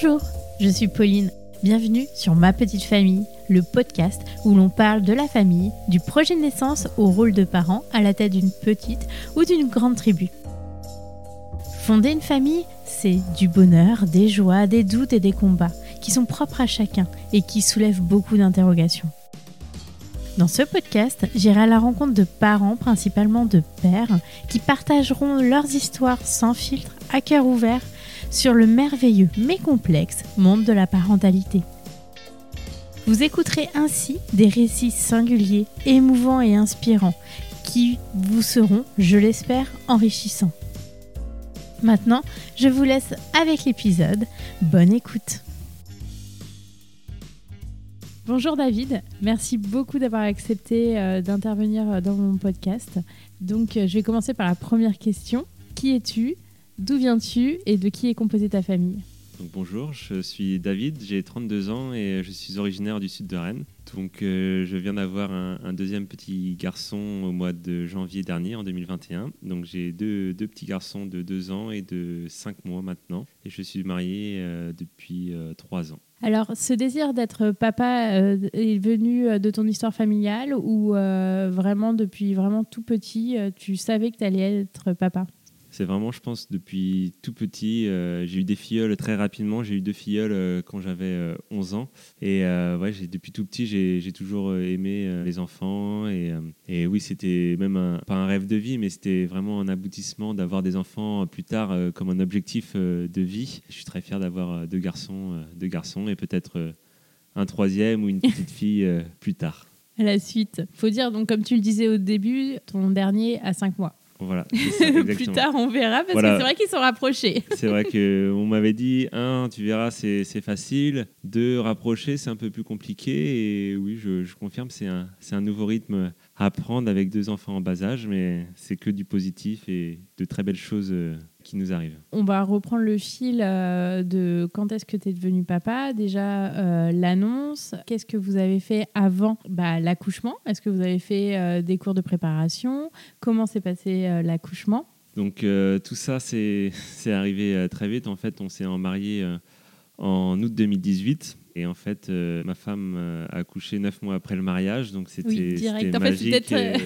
Bonjour, je suis Pauline. Bienvenue sur Ma Petite Famille, le podcast où l'on parle de la famille, du projet de naissance au rôle de parent à la tête d'une petite ou d'une grande tribu. Fonder une famille, c'est du bonheur, des joies, des doutes et des combats qui sont propres à chacun et qui soulèvent beaucoup d'interrogations. Dans ce podcast, j'irai à la rencontre de parents, principalement de pères, qui partageront leurs histoires sans filtre, à cœur ouvert, sur le merveilleux mais complexe monde de la parentalité. Vous écouterez ainsi des récits singuliers, émouvants et inspirants qui vous seront, je l'espère, enrichissants. Maintenant, je vous laisse avec l'épisode. Bonne écoute. Bonjour David, merci beaucoup d'avoir accepté euh, d'intervenir euh, dans mon podcast. Donc euh, je vais commencer par la première question. Qui es-tu? D'où viens-tu et de qui est composée ta famille donc, bonjour, je suis David, j'ai 32 ans et je suis originaire du sud de Rennes. Donc euh, je viens d'avoir un, deuxième petit garçon au mois de janvier dernier, en 2021. Donc j'ai deux, deux, petits garçons de 2 ans et de 5 mois maintenant. Et je suis marié euh, depuis 3 euh, ans. Alors, ce désir d'être papa est venu de ton histoire familiale ou vraiment depuis vraiment tout petit, tu savais que tu allais être papa? C'est vraiment, je pense, depuis tout petit. Euh, j'ai eu des filleuls très rapidement. J'ai eu deux filleuls euh, quand j'avais 11 euh, ans. Et ouais, depuis tout petit, j'ai toujours aimé les enfants. Et, et oui, c'était même pas un rêve de vie, mais c'était vraiment un aboutissement d'avoir des enfants plus tard comme un objectif de vie. Je suis très fier d'avoir deux garçons, deux garçons et peut-être un troisième ou une petite fille plus tard. À la suite. Faut dire, donc, comme tu le disais au début, ton dernier a 5 mois. Voilà. Plus tard, on verra parce que c'est vrai qu'ils sont rapprochés. c'est vrai qu'on m'avait dit un, tu verras, c'est facile. Deux, rapprocher, c'est un peu plus compliqué. Et oui, je, je confirme, c'est un, un nouveau rythme à prendre avec deux enfants en bas âge, mais c'est que du positif et de très belles choses euh, qui nous. On va reprendre le fil euh, de quand est-ce que tu es devenu papa. Déjà, euh, l'annonce. Qu'est-ce que vous avez fait avant bah, l'accouchement? Est-ce que vous avez fait des cours de préparation? Comment s'est passé l'accouchement? Donc, tout ça, c'est arrivé très vite. En fait, on s'est marié en août 2018. Et en fait, euh, ma femme euh, a accouché neuf mois après le mariage, donc c'était oui, magique. Euh,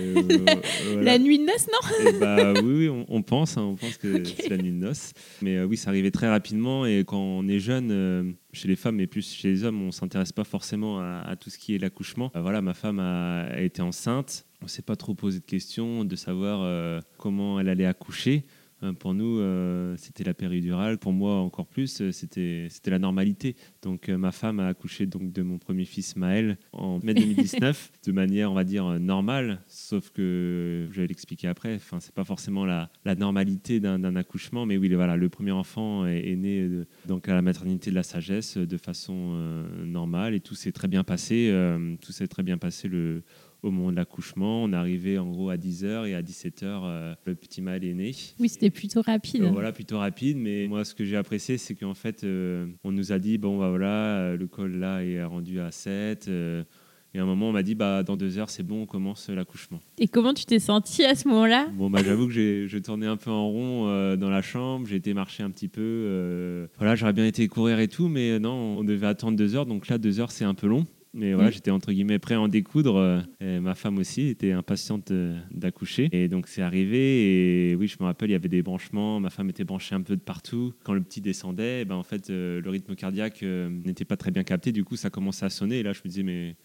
la nuit de noces, non et bah, Oui, on, pense, hein, on pense que c'est la nuit de noces. Mais oui, ça arrivait très rapidement. Et quand on est jeune, chez les femmes et plus chez les hommes, on s'intéresse pas forcément à, tout ce qui est l'accouchement. voilà, ma femme a, a été enceinte. On s'est pas trop posé de questions de savoir comment elle allait accoucher. Euh, pour nous, euh, c'était la péridurale. Pour moi, encore plus, euh, c'était la normalité. Donc, ma femme a accouché donc de mon premier fils Maël en mai 2019, de manière, on va dire, normale. Sauf que, je vais l'expliquer après, enfin, c'est pas forcément la, la normalité d'un accouchement, mais oui, voilà, le premier enfant est, né donc à la maternité de la sagesse de façon normale et tout s'est très bien passé. tout s'est très bien passé le au moment de l'accouchement. On arrivé en gros à 10h et à 17h, euh, le petit mal est né. Oui, c'était plutôt rapide. Euh, voilà, plutôt rapide. Mais moi, ce que j'ai apprécié, c'est qu'en fait, euh, on nous a dit bon, bah voilà, le col là est rendu à 7. et à un moment, on m'a dit bah, dans deux heures, c'est bon, on commence l'accouchement. Et comment tu t'es senti à ce moment-là? Bon, bah, j'avoue que je tournais un peu en rond dans la chambre. J'ai été marcher un petit peu. voilà, j'aurais bien été courir et tout, mais non, on devait attendre deux heures. Donc là, deux heures, c'est un peu long. Mais voilà, mm. j'étais entre guillemets prêt à en découdre. Euh, et ma femme aussi était impatiente euh, d'accoucher. Et donc c'est arrivé. Et oui, je me rappelle, il y avait des branchements. Ma femme était branchée un peu de partout. Quand le petit descendait, eh ben, en fait, euh, le rythme cardiaque n'était pas très bien capté. Du coup, ça commençait à sonner. Et là, je me disais, mais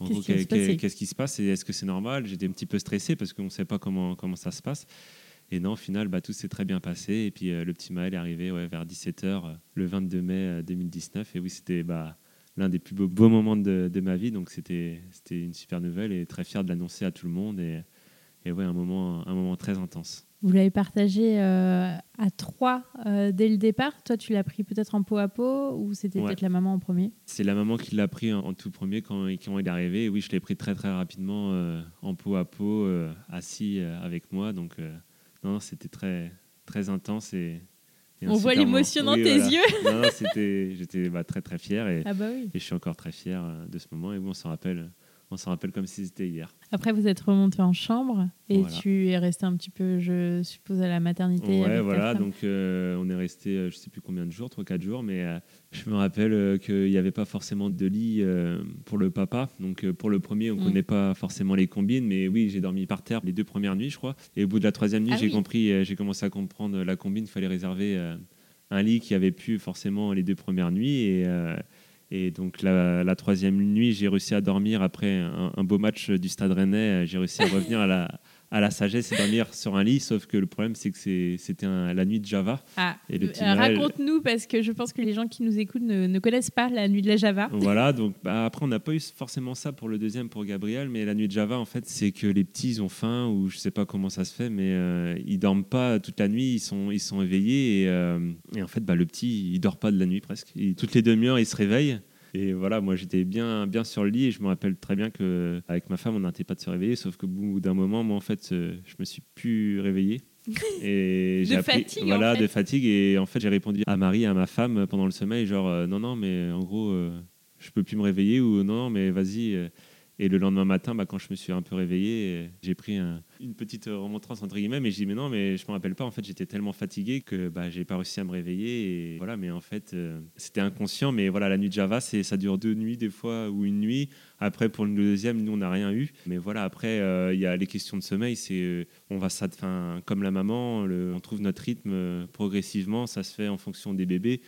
qu'est-ce qui, se passe? Et est-ce que c'est normal? J'étais un petit peu stressé parce qu'on ne sait pas comment, comment ça se passe. Et non, au final, bah, tout s'est très bien passé. Et puis le petit Maël est arrivé ouais, vers 17h le 22 mai 2019. Et oui, c'était. Bah, l'un des plus beaux, moments de, ma vie. Donc c'était une super nouvelle et très fier de l'annoncer à tout le monde. Et, et ouais, un moment, un moment très intense. Vous l'avez partagé euh, à trois euh, dès le départ. Toi, tu l'as pris peut-être en peau à peau ou c'était peut-être la maman en premier? C'est la maman qui l'a pris en, tout premier quand, quand, il est arrivé. Et oui, je l'ai pris très très rapidement euh, en peau à peau, assis avec moi. Donc non, c'était très très intense et on voit l'émotion dans tes yeux. j'étais bah, très très fier et, ah bah et, je suis encore très fier euh, de ce moment. Et on s'en rappelle on s'en rappelle comme si c'était hier. Après, vous êtes remonté en chambre et tu es resté un petit peu, je suppose, à la maternité. Ouais, voilà. Donc, euh, on est resté, euh, je sais plus combien de jours, 3-4 jours, mais euh, je me rappelle qu'il n'y avait pas forcément de lit pour le papa. Donc, pour le premier, on ne mm. connaît pas forcément les combines, mais oui, j'ai dormi par terre les deux premières nuits, je crois. Et au bout de la troisième nuit, ah j'ai compris, j'ai commencé à comprendre la combine, il fallait réserver un lit qui avait pu forcément les deux premières nuits et et donc la, troisième nuit, j'ai réussi à dormir après un, beau match du Stade Rennais. J'ai réussi à revenir à la, à la sagesse et dormir sur un lit. Sauf que le problème, c'est que c'était la nuit de Java. Ah, et le euh, raconte-nous parce que je pense que les gens qui nous écoutent ne, connaissent pas la nuit de la Java. Voilà, donc bah, après, on n'a pas eu forcément ça pour le deuxième, pour Gabriel. Mais la nuit de Java, en fait, c'est que les petits, ils ont faim ou je sais pas comment ça se fait, mais euh, ils dorment pas toute la nuit. Ils sont, ils sont éveillés et, euh, et en fait, bah, le petit, il dort pas de la nuit presque. toutes les demi-heures, il se réveille. Et voilà, moi j'étais bien, bien sur le lit et je me rappelle très bien qu'avec ma femme, on n'arrêtait pas de se réveiller, sauf qu'au bout d'un moment, moi en fait, euh, je me suis plus réveillé. Et de fatigue. Voilà, de fatigue. Et en fait, j'ai répondu à Marie, à ma femme pendant le sommeil, genre euh, non, non, mais en gros, euh, je peux plus me réveiller ou non, mais vas-y. Et le lendemain matin, bah, quand je me suis un peu réveillé, j'ai pris une petite remontrance entre guillemets, mais j'ai dit mais non, mais je me rappelle pas. En fait, j'étais tellement fatigué que bah, j'ai pas réussi à me réveiller. Et voilà, mais en fait, euh, c'était inconscient. Mais voilà, la nuit de Java, c'est ça dure deux nuits des fois ou une nuit. Après, pour le deuxième, nous on n'a rien eu. Mais voilà, après, euh, il y a les questions de sommeil. C'est euh, on va ça, comme la maman, on trouve notre rythme progressivement. Ça se fait en fonction des bébés.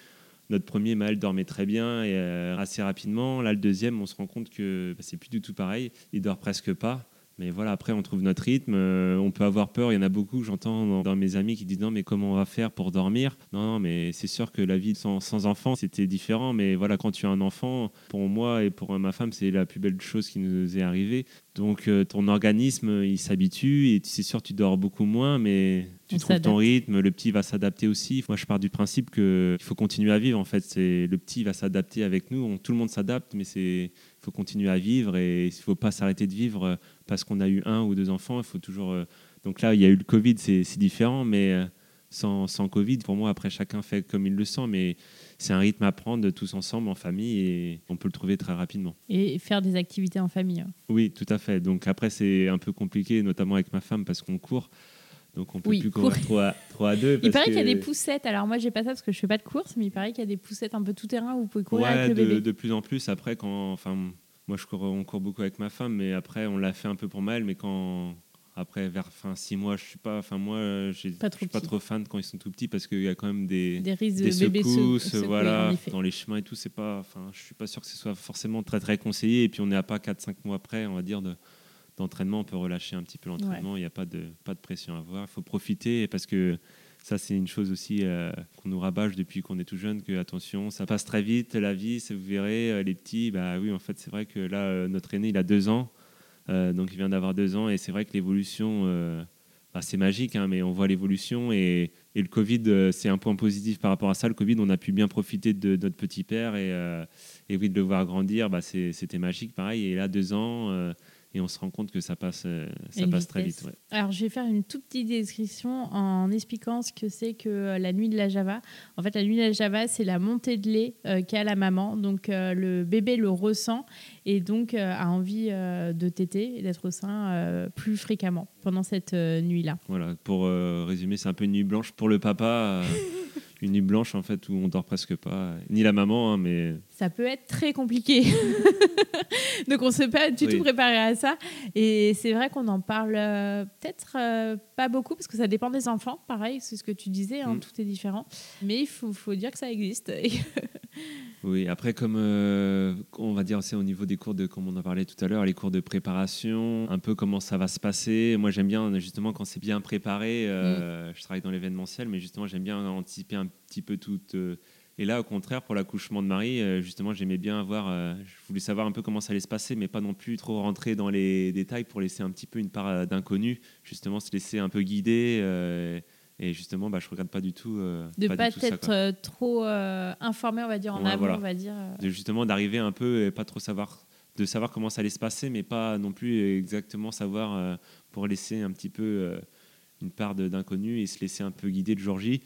Notre premier, Maël dormait très bien et euh, assez rapidement. Là, le deuxième, on se rend compte que bah, c'est plus du tout pareil. Il dort presque pas. Mais voilà, après, on trouve notre rythme. Euh, on peut avoir peur. Il y en a beaucoup, j'entends dans, mes amis qui disent non, mais comment on va faire pour dormir? Non, non, mais c'est sûr que la vie sans, sans enfant, c'était différent. Mais voilà, quand tu as un enfant, pour moi et pour ma femme, c'est la plus belle chose qui nous est arrivée. Donc, euh, ton organisme, il s'habitue et c'est sûr, tu dors beaucoup moins, mais tu trouves ton rythme. Le petit va s'adapter aussi. Moi, je pars du principe qu'il faut continuer à vivre. En fait, c'est le petit va s'adapter avec nous. tout le monde s'adapte, mais c'est il faut continuer à vivre et il ne faut pas s'arrêter de vivre parce qu'on a eu un ou deux enfants. Il faut toujours. Euh, donc là, il y a eu le Covid, c'est différent, mais euh, sans, sans, Covid, pour moi, après, chacun fait comme il le sent, mais c'est un rythme à prendre tous ensemble en famille et on peut le trouver très rapidement. Et faire des activités en famille. Hein. Oui, tout à fait. Donc après, c'est un peu compliqué, notamment avec ma femme, parce qu'on court. Donc on peut plus courir trop à, trop à deux. il paraît qu'il y a des poussettes. Alors moi, j'ai pas ça parce que je fais pas de course, mais il paraît qu'il y a des poussettes un peu tout terrain où vous pouvez courir avec le de, bébé. De plus en plus, après, quand, enfin, moi, je cours, on court beaucoup avec ma femme, mais après, on l'a fait un peu pour mal. Mais quand après vers fin six mois, je suis pas, enfin moi, je suis pas trop fan quand ils sont tout petits parce qu'il y a quand même des des, risques de secousses, voilà, dans les chemins et tout. C'est pas, enfin, je suis pas sûr que ce soit forcément très très conseillé. Et puis on n'est à pas 4-5 mois après, on va dire de d'entraînement, on peut relâcher un petit peu l'entraînement. Il n'y a pas de pas de pression à avoir. Il faut profiter parce que ça, c'est une chose aussi euh, qu'on nous rabâche depuis qu'on est tout jeune, que attention, ça passe très vite, la vie, vous verrez, euh, les petits, bah oui, en fait, c'est vrai que là, euh, notre aîné, il a deux ans, donc il vient d'avoir deux ans, et c'est vrai que l'évolution, bah, c'est magique, hein, mais on voit l'évolution, et, le Covid, c'est un point positif par rapport à ça. Le Covid, on a pu bien profiter de, notre petit père, et, et oui, de le voir grandir, bah, c'était magique, pareil, et là, deux ans et on se rend compte que ça passe, euh, ça passe très vite. Alors, je vais faire une toute petite description en expliquant ce que c'est que euh, la nuit de la Java. En fait, la nuit de la Java, c'est la montée de lait euh, qu'a la maman. Donc, le bébé le ressent et donc a envie de téter et d'être au sein plus fréquemment pendant cette nuit-là. Voilà, pour résumer, c'est un peu une nuit blanche pour le papa. une nuit blanche en fait où on dort presque pas, ni la maman, hein, mais ça peut être très compliqué. Donc on ne s'est pas du tout préparé à ça, et c'est vrai qu'on en parle euh, peut-être euh, pas beaucoup parce que ça dépend des enfants. Pareil, c'est ce que tu disais, hein, mm. tout est différent, mais il faut, faut, dire que ça existe. oui, après comme euh, on va dire aussi au niveau des cours de, comme on en parlait tout à l'heure, les cours de préparation, un peu comment ça va se passer. Moi j'aime bien justement quand c'est bien préparé. Mm. Je travaille dans l'événementiel, mais justement j'aime bien anticiper un petit peu tout. Euh, et là, au contraire, pour l'accouchement de Marie, euh, justement, j'aimais bien avoir. Euh, je voulais savoir un peu comment ça allait se passer, mais pas non plus trop rentrer dans les détails pour laisser un petit peu une part d'inconnu. Justement, se laisser un peu guider. et justement, bah, je regarde pas du tout. de pas, pas être trop informé, on va dire, en avant, on va dire. De, justement, d'arriver un peu et pas trop savoir. De savoir comment ça allait se passer, mais pas non plus exactement savoir pour laisser un petit peu une part d'inconnu et se laisser un peu guider jour J.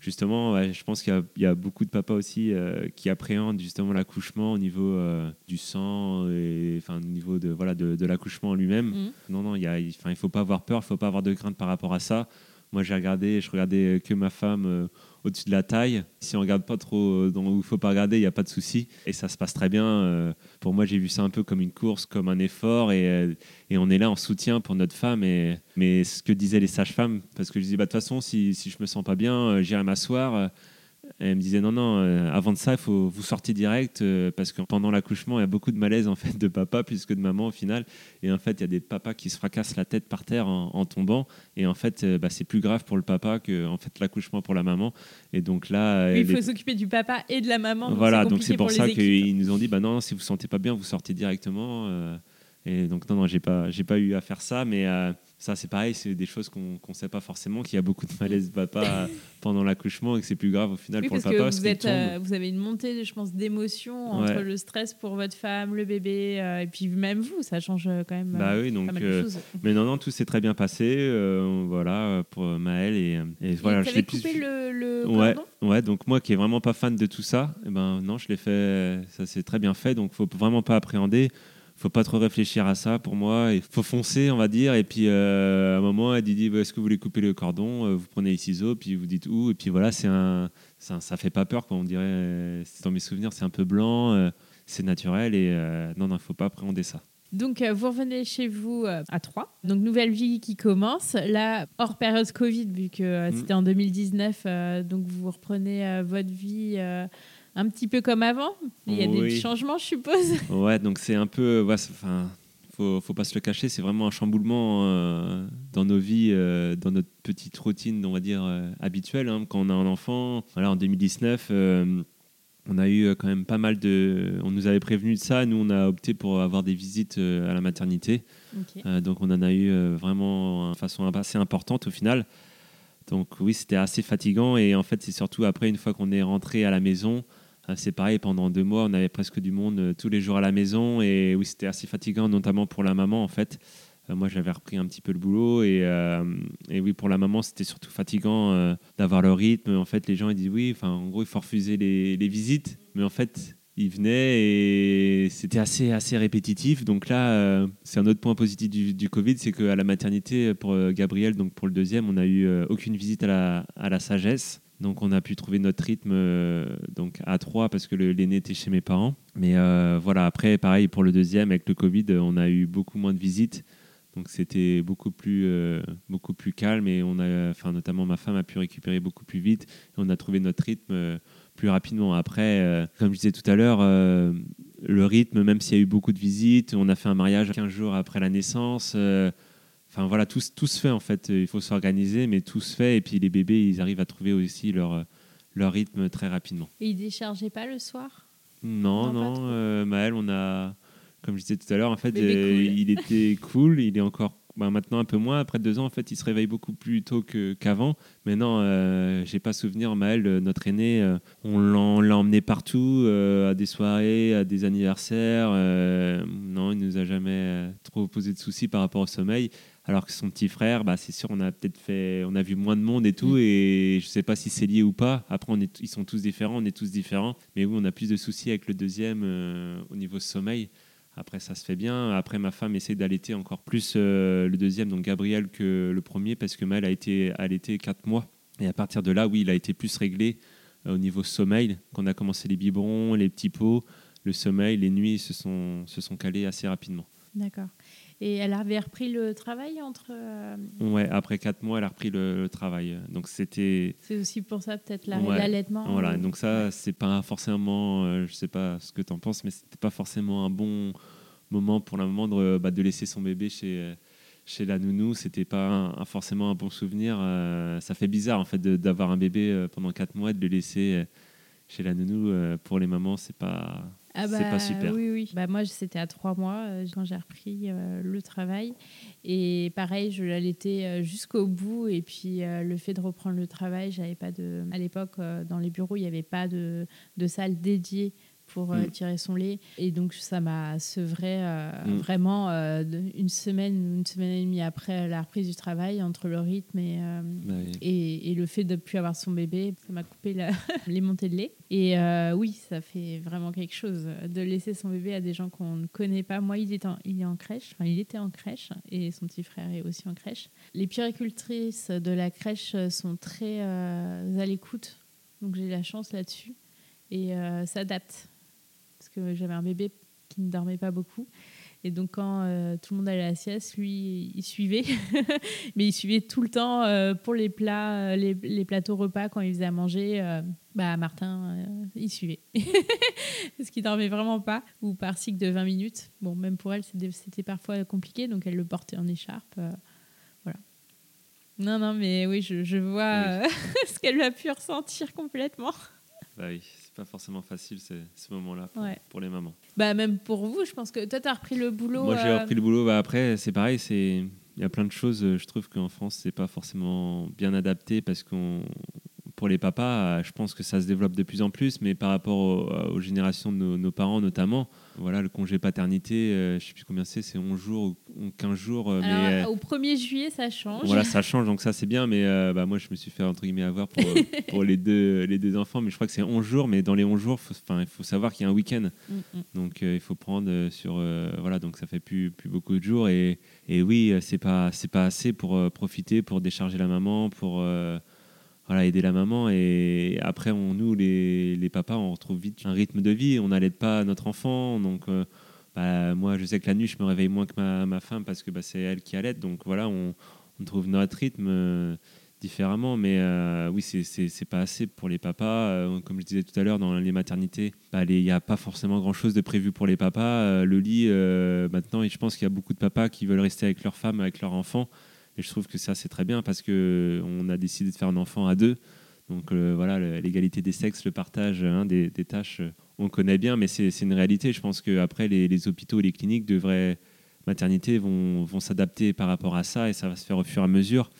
justement, je pense qu'il y, a beaucoup de papas aussi qui appréhendent justement l'accouchement au niveau du sang et enfin au niveau de voilà de, l'accouchement lui-même. Mmh. Non, non, il y il faut pas avoir peur, il faut pas avoir de crainte par rapport à ça. Moi, j'ai regardé, je regardais que ma femme euh, au-dessus de la taille. Si on regarde pas trop euh, dans où il faut pas regarder, il n'y a pas de souci. Et ça se passe très bien. Euh. pour moi, j'ai vu ça un peu comme une course, comme un effort. Et, on est là en soutien pour notre femme. Mais ce que disaient les sages-femmes, parce que je disais, bah, de toute façon, si, si je me sens pas bien, j'irai m'asseoir elle me disait non, non, euh, avant de ça, il faut vous sortir direct euh, parce que pendant l'accouchement, il y a beaucoup de malaise en fait de papa plus que de maman au final. Et en fait, il y a des papas qui se fracassent la tête par terre en, tombant. Et en fait, euh, bah, c'est plus grave pour le papa que en fait l'accouchement pour la maman. Et donc là, il faut s'occuper du papa et de la maman. voilà, donc c'est pour, ça qu'ils nous ont dit bah non, si vous ne sentez pas bien, vous sortez directement. et donc non, non, j'ai pas, j'ai pas eu à faire ça, mais ça, c'est pareil, c'est des choses qu'on ne sait pas forcément, qu'il y a beaucoup de malaise papa pendant l'accouchement et que c'est plus grave au final pour le papa. vous, êtes, euh, vous avez une montée, je pense, d'émotions entre le stress pour votre femme, le bébé, euh, et puis même vous, ça change euh, quand même bah oui, donc, Mais non, non, tout s'est très bien passé, voilà, pour Maëlle. Et, et voilà, je l'ai coupé le, le ouais, ouais, donc moi qui est vraiment pas fan de tout ça, et eh ben non, je l'ai fait, ça s'est très bien fait, donc faut vraiment pas appréhender faut pas trop réfléchir à ça pour moi. Il faut foncer, on va dire. Et puis euh, à un moment, elle dit Est-ce que vous voulez couper le cordon? Euh, Vous prenez les ciseaux, puis vous dites où? Et puis voilà, c'est un, ça, ça fait pas peur, quoi. On dirait, dans mes souvenirs, c'est un peu blanc, euh, c'est naturel. Et non, non, il faut pas appréhender ça. Donc, vous revenez chez vous à 3. Donc, nouvelle vie qui commence. Là, hors période Covid, vu que mm. c'était en 2019, donc vous reprenez votre vie un petit peu comme avant. Il y a des changements, je suppose. Ouais, donc c'est un peu. Ouais, enfin, faut, faut pas se le cacher, c'est vraiment un chamboulement euh, dans nos vies, euh, dans notre petite routine, on va dire, euh, habituelle. Hein, quand on a un enfant, voilà, en 2019, on a eu quand même pas mal de. On nous avait prévenu de ça. Nous, on a opté pour avoir des visites à la maternité. donc, on en a eu vraiment de façon assez importante au final. Donc, oui, c'était assez fatigant. Et en fait, c'est surtout après, une fois qu'on est rentré à la maison, c'est pareil, pendant deux mois, on avait presque du monde euh, tous les jours à la maison. Et oui, c'était assez fatigant, notamment pour la maman, en fait. Euh, moi, j'avais repris un petit peu le boulot. Et, oui, pour la maman, c'était surtout fatigant d'avoir le rythme. En fait, les gens, ils disent oui, enfin, en gros, il faut refuser les, visites. Mais en fait, ils venaient et c'était assez, assez répétitif. Donc là, c'est un autre point positif du, Covid, c'est qu'à la maternité, pour Gabriel, donc pour le deuxième, on n'a eu aucune visite à la sagesse. Donc on a pu trouver notre rythme euh, donc à trois parce que l'aîné était chez mes parents. Mais euh, voilà, après pareil pour le deuxième avec le Covid, on a eu beaucoup moins de visites. Donc c'était beaucoup plus euh, beaucoup plus calme et on a notamment ma femme a pu récupérer beaucoup plus vite et on a trouvé notre rythme plus rapidement. Après comme je disais tout à l'heure le rythme même s'il y a eu beaucoup de visites, on a fait un mariage 15 jours après la naissance Enfin voilà, tout, tout, se fait en fait. Il faut s'organiser, mais tout se fait. Et puis les bébés, ils arrivent à trouver aussi leur, leur rythme très rapidement. Et ils déchargeaient pas le soir? Non, non. euh, Maël, on a, comme je disais tout à l'heure, en fait, euh, il était cool. Il est encore bah, maintenant un peu moins. Après deux ans, en fait, il se réveille beaucoup plus tôt qu'avant. mais non, euh, j'ai pas souvenir. Maël, euh, notre aîné, euh, on l'a emmené partout, à des soirées, à des anniversaires. non, il nous a jamais trop posé de soucis par rapport au sommeil alors que son petit frère, bah, c'est sûr, on a peut-être fait, on a vu moins de monde et tout, mm. et je sais pas si c'est lié ou pas. Après, on est, ils sont tous différents, on est tous différents, mais oui, on a plus de soucis avec le deuxième euh, au niveau sommeil. Après, ça se fait bien. Après, ma femme essaie d'allaiter encore plus euh, le deuxième, donc Gabriel, que le premier, parce que Maël a été allaité 4 mois. Et à partir de là, oui, il a été plus réglé euh, au niveau sommeil. Quand on a commencé les biberons, les petits pots, le sommeil, les nuits se sont, se sont calés assez rapidement. D'accord. Et elle avait repris le travail entre. Euh, ouais, après quatre mois, elle a repris le, travail. Donc c'était. C'est aussi pour ça peut-être l'allaitement. voilà, donc ça, c'est pas forcément, euh, je sais pas ce que tu en penses, mais c'était pas forcément un bon moment pour la maman de, bah, de laisser son bébé chez chez la nounou, c'était pas forcément un bon souvenir. Euh, ça fait bizarre en fait d'avoir un bébé pendant quatre mois, de le laisser chez la nounou. pour les mamans, c'est pas ah c'est pas bah, super. Oui, oui. Bah, moi, c'était à trois mois euh, quand j'ai repris euh, le travail. Et pareil, je l'allaitais euh, jusqu'au bout. Et puis, le fait de reprendre le travail, j'avais pas de. À l'époque, dans les bureaux, il n'y avait pas de, de salle dédiée pour euh, Mm. tirer son lait. Et donc, ça m'a sevré euh, Mm. vraiment euh, une semaine, une semaine et demie après la reprise du travail, entre le rythme et, Bah oui. et, et le fait de ne plus avoir son bébé. Ça m'a coupé la- les montées de lait. Et oui, ça fait vraiment quelque chose de laisser son bébé à des gens qu'on ne connaît pas. Moi, il est en, il est en crèche, enfin, il était en crèche, et son petit frère est aussi en crèche. Les puéricultrices de la crèche sont très euh, à l'écoute, donc j'ai la chance là-dessus, et euh, s'adaptent. Que j'avais un bébé qui ne dormait pas beaucoup. Et donc, quand euh, tout le monde allait à la sieste, lui, il suivait. Mais il suivait tout le temps euh, pour les plats, euh, les, les plateaux repas, quand il faisait à manger. euh, bah, Martin, il suivait. Parce qu'il dormait vraiment pas. Ou par cycle de 20 minutes. Bon, même pour elle, c'était parfois compliqué. Donc, elle le portait en écharpe. voilà. Non, non, mais oui, je, je vois Oui. ce qu'elle a pu ressentir complètement. Bah oui, pas forcément facile ce, ce moment-là pour, Ouais. pour les mamans. Bah, même pour vous, je pense que toi, tu as repris le boulot. Moi, j'ai euh, repris le boulot. Bah, après, c'est pareil. C'est il y a plein de choses. euh, Je trouve qu'en France, c'est pas forcément bien adapté parce qu'on pour les papas, euh, je pense que ça se développe de plus en plus, mais par rapport euh, aux générations de nos, nos parents notamment, voilà, le congé paternité, euh, je sais plus combien c'est, c'est 11 jours ou ou 15 jours, Alors, mais au 1er juillet, ça change. voilà, ça change, donc ça c'est bien, mais euh, bah, moi je me suis fait entre guillemets avoir pour, pour les, deux, les deux enfants, mais je crois que c'est 11 jours, mais dans les 11 jours, il faut savoir qu'il y a un week-end. Mm, mm. Donc euh, il faut prendre sur euh, voilà donc ça fait plus plus beaucoup de jours et, et oui c'est pas c'est pas assez pour profiter pour décharger la maman pour voilà aider la maman et après on nous les, les papas on retrouve vite un rythme de vie. On n'allaite pas notre enfant. Donc euh, bah, moi je sais que la nuit je me réveille moins que ma, ma femme parce que bah, c'est elle qui allait. Donc voilà on, on trouve notre rythme euh, différemment. Mais euh, oui c'est- pas assez pour les papas. Euh, comme je disais tout à l'heure dans les maternités bah, il n'y a pas forcément grand chose de prévu pour les papas. Le lit maintenant je pense qu'il y a beaucoup de papas qui veulent rester avec leur femme avec leur enfant et je trouve que ça c'est très bien parce que on a décidé de faire un enfant à deux donc euh, voilà l'égalité des sexes le partage hein, des, tâches euh, on connaît bien mais c'est une réalité je pense qu'après les, les hôpitaux les cliniques devraient maternités vont, vont s'adapter par rapport à ça et ça va se faire au fur et à mesure.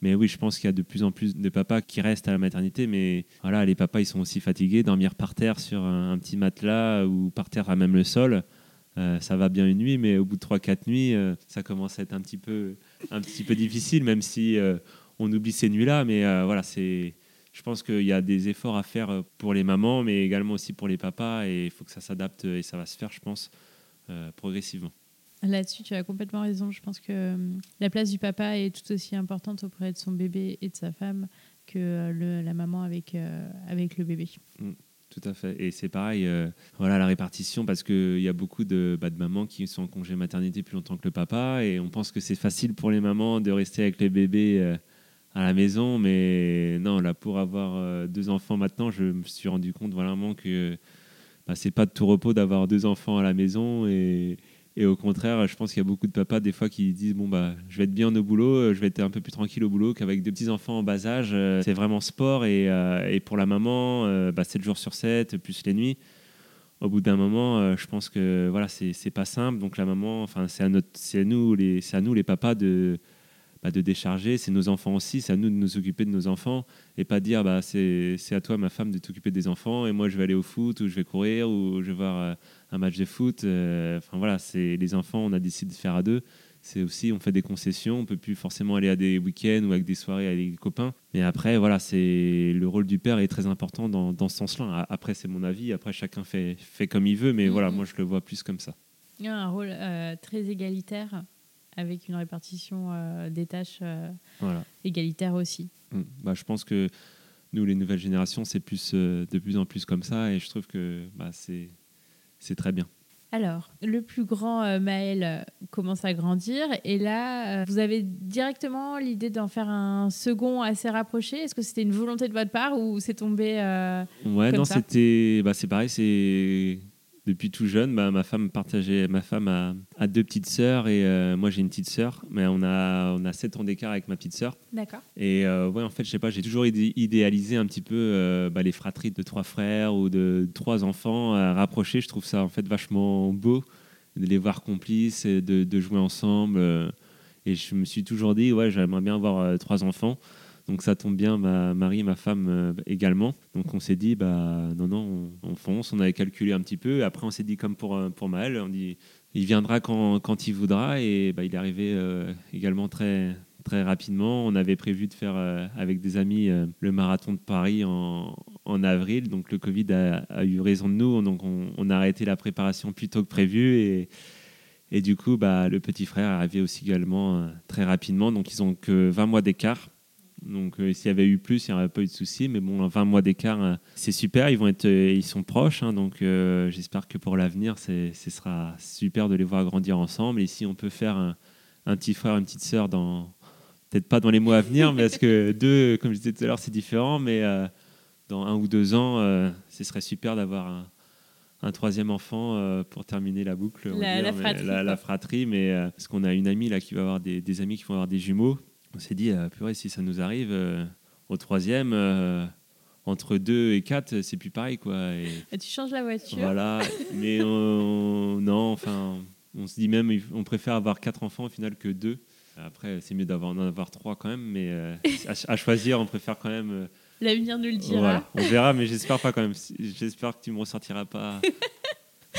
Mais oui, je pense qu'il y a de plus en plus de papas qui restent à la maternité, mais voilà, les papas ils sont aussi fatigués, dormir par terre sur un, petit matelas ou par terre à même le sol. euh, ça va bien une nuit, mais au bout de 3-4 nuits, ça commence à être un petit peu, un petit peu difficile, même si euh, on oublie ces nuits-là. Mais euh, voilà, c'est, je pense qu'il y a des efforts à faire pour les mamans, mais également aussi pour les papas, et il faut que ça s'adapte et ça va se faire, je pense, euh, progressivement. Là-dessus, tu as complètement raison. Je pense que euh, la place du papa est tout aussi importante auprès de son bébé et de sa femme que euh, le- la maman avec, euh, avec le bébé. Tout à fait. Et c'est pareil, euh, voilà la répartition, parce qu'il y a beaucoup de, bah, de mamans qui sont en congé maternité plus longtemps que le papa, et on pense que c'est facile pour les mamans de rester avec les bébés euh, à la maison, mais non, là, pour avoir euh, deux enfants maintenant, je me suis rendu compte vraiment que bah, c'est pas de tout repos d'avoir deux enfants à la maison, et, et au contraire, je pense qu'il y a beaucoup de papas des fois qui disent bon bah je vais être bien au boulot, euh, je vais être un peu plus tranquille au boulot qu'avec deux petits enfants en bas âge. euh, C'est vraiment sport et, euh, et pour la maman, euh, bah, 7 jours sur 7 plus les nuits. Au bout d'un moment, je pense que voilà c'est pas simple. Donc la maman, enfin c'est à notre, c'est à nous les, c'est à nous les papas de bah, de décharger. C'est nos enfants aussi. C'est à nous de nous occuper de nos enfants et pas dire bah c'est à toi ma femme de t'occuper des enfants et moi je vais aller au foot ou je vais courir ou je vais voir euh, un match de foot. euh, Enfin voilà, c'est les enfants, on a décidé de faire à deux. C'est aussi, on fait des concessions, on peut plus forcément aller à des week-ends ou avec des soirées avec des copains. Mais après, voilà, c'est le rôle du père est très important dans, dans ce sens-là. Après, c'est mon avis. Après, chacun fait, fait comme il veut. Mais Mhm. voilà, moi, je le vois plus comme ça. Il y a un rôle euh, très égalitaire avec une répartition euh, des tâches euh, Voilà. égalitaire aussi. Mm. Bah, je pense que nous, les nouvelles générations, c'est plus euh, de plus en plus comme ça. Et je trouve que bah, c'est très bien. Alors, le plus grand Maël commence à grandir et là, vous avez directement l'idée d'en faire un second assez rapproché. Est-ce que c'était une volonté de votre part ou c'est tombé Ouais, Comme non, c'était, bah, c'est pareil, c'est depuis tout jeune, bah, ma femme partageait, ma femme a, a deux petites sœurs et euh, moi j'ai une petite sœur, mais on a, on a 7 ans d'écart avec ma petite sœur. D'accord. Et euh, ouais, en fait, je sais pas, j'ai toujours idé- idéalisé un petit peu euh, bah, les fratries de trois frères ou de trois enfants à rapprocher. Je trouve ça en fait vachement beau de les voir complices et de, de jouer ensemble. euh. et je me suis toujours dit, ouais, j'aimerais bien avoir trois enfants. Donc ça tombe bien, ma Marie, ma femme également. Donc on s'est dit, bah non, non, on, fonce. On avait calculé un petit peu. Après, on s'est dit, comme pour, pour Maël, on dit, il viendra quand, quand il voudra. Et bah, il est arrivé également très, très rapidement. On avait prévu de faire avec des amis le marathon de Paris en, en avril. Donc le Covid a, eu raison de nous. Donc on, a arrêté la préparation plus tôt que prévu. Et, et du coup, bah, le petit frère est arrivé aussi également euh, très rapidement. Donc ils ont que 20 mois d'écart. Donc euh, s'il y avait eu plus, il n'y aurait pas eu de souci. Mais bon, 20 mois d'écart, euh, c'est super. Ils, vont être, ils sont proches. Hein. donc j'espère que pour l'avenir, ce sera super de les voir grandir ensemble. Et si on peut faire un, un petit frère, une petite sœur dans... Peut-être pas dans les mois à venir, mais parce que deux, comme je disais tout à l'heure, c'est différent. Mais dans un ou deux ans, euh, ce serait super d'avoir un, troisième enfant euh, pour terminer la boucle, la, fratrie, la, fratrie, mais euh, parce qu'on a une amie là qui va avoir des, amis qui vont avoir des jumeaux. On s'est dit, purée, si ça nous arrive au troisième, entre deux et quatre, c'est plus pareil quoi. Et, tu changes la voiture. Voilà, mais non, enfin, on se dit même, on préfère avoir quatre enfants au final que deux. Après, c'est mieux d'avoir en avoir trois quand même, mais à, choisir, on préfère quand même L'avenir nous le dira. On verra, mais j'espère pas quand même. J'espère que tu me ressortiras pas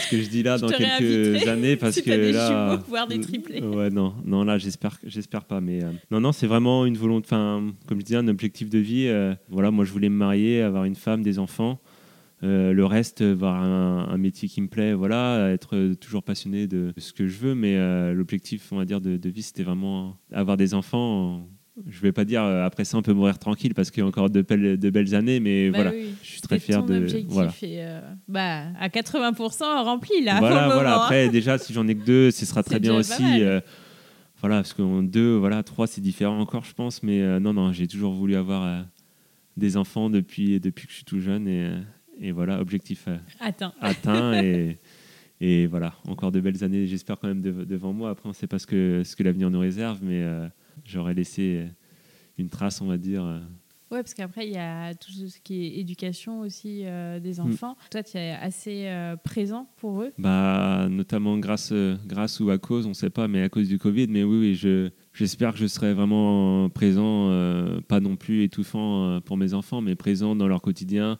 ce que je dis là dans quelques années parce que des là, voire des triplés. Ouais, non, non, là, j'espère, j'espère pas. Mais euh, non, non, c'est vraiment une volonté. Enfin, comme je disais, un objectif de vie. Euh, voilà, moi, je voulais me marier, avoir une femme, des enfants. Euh, le reste, avoir un, métier qui me plaît, voilà, être toujours passionné de ce que je veux. Mais l'objectif, on va dire, de, de vie, c'était vraiment avoir des enfants je vais pas dire euh, après ça on peut mourir tranquille parce qu'il y a encore de belles, de belles années, mais bah voilà, je suis très fier de. Voilà. Euh, bah, à 80% rempli là. Voilà, voilà. Après déjà si j'en ai que deux, ce sera très bien aussi. Euh, voilà, parce qu'en deux, voilà, trois c'est différent encore je pense, mais non non, j'ai toujours voulu avoir des enfants depuis depuis que je suis tout jeune et, et voilà objectif atteint. atteint et et voilà encore de belles années j'espère quand même devant moi. Après on sait pas ce que ce que l'avenir nous réserve, mais j'aurais laissé une trace, on va dire. Euh. Oui, parce qu'après, il y a tout ce qui est éducation aussi euh, des mm. enfants. Toi, tu es assez euh, présent pour eux? Bah, Notamment grâce, grâce ou à cause, on ne sait pas, mais à cause du Covid. Mais oui, oui je, j'espère que je serai vraiment présent, pas non plus étouffant pour mes enfants, mais présent dans leur quotidien.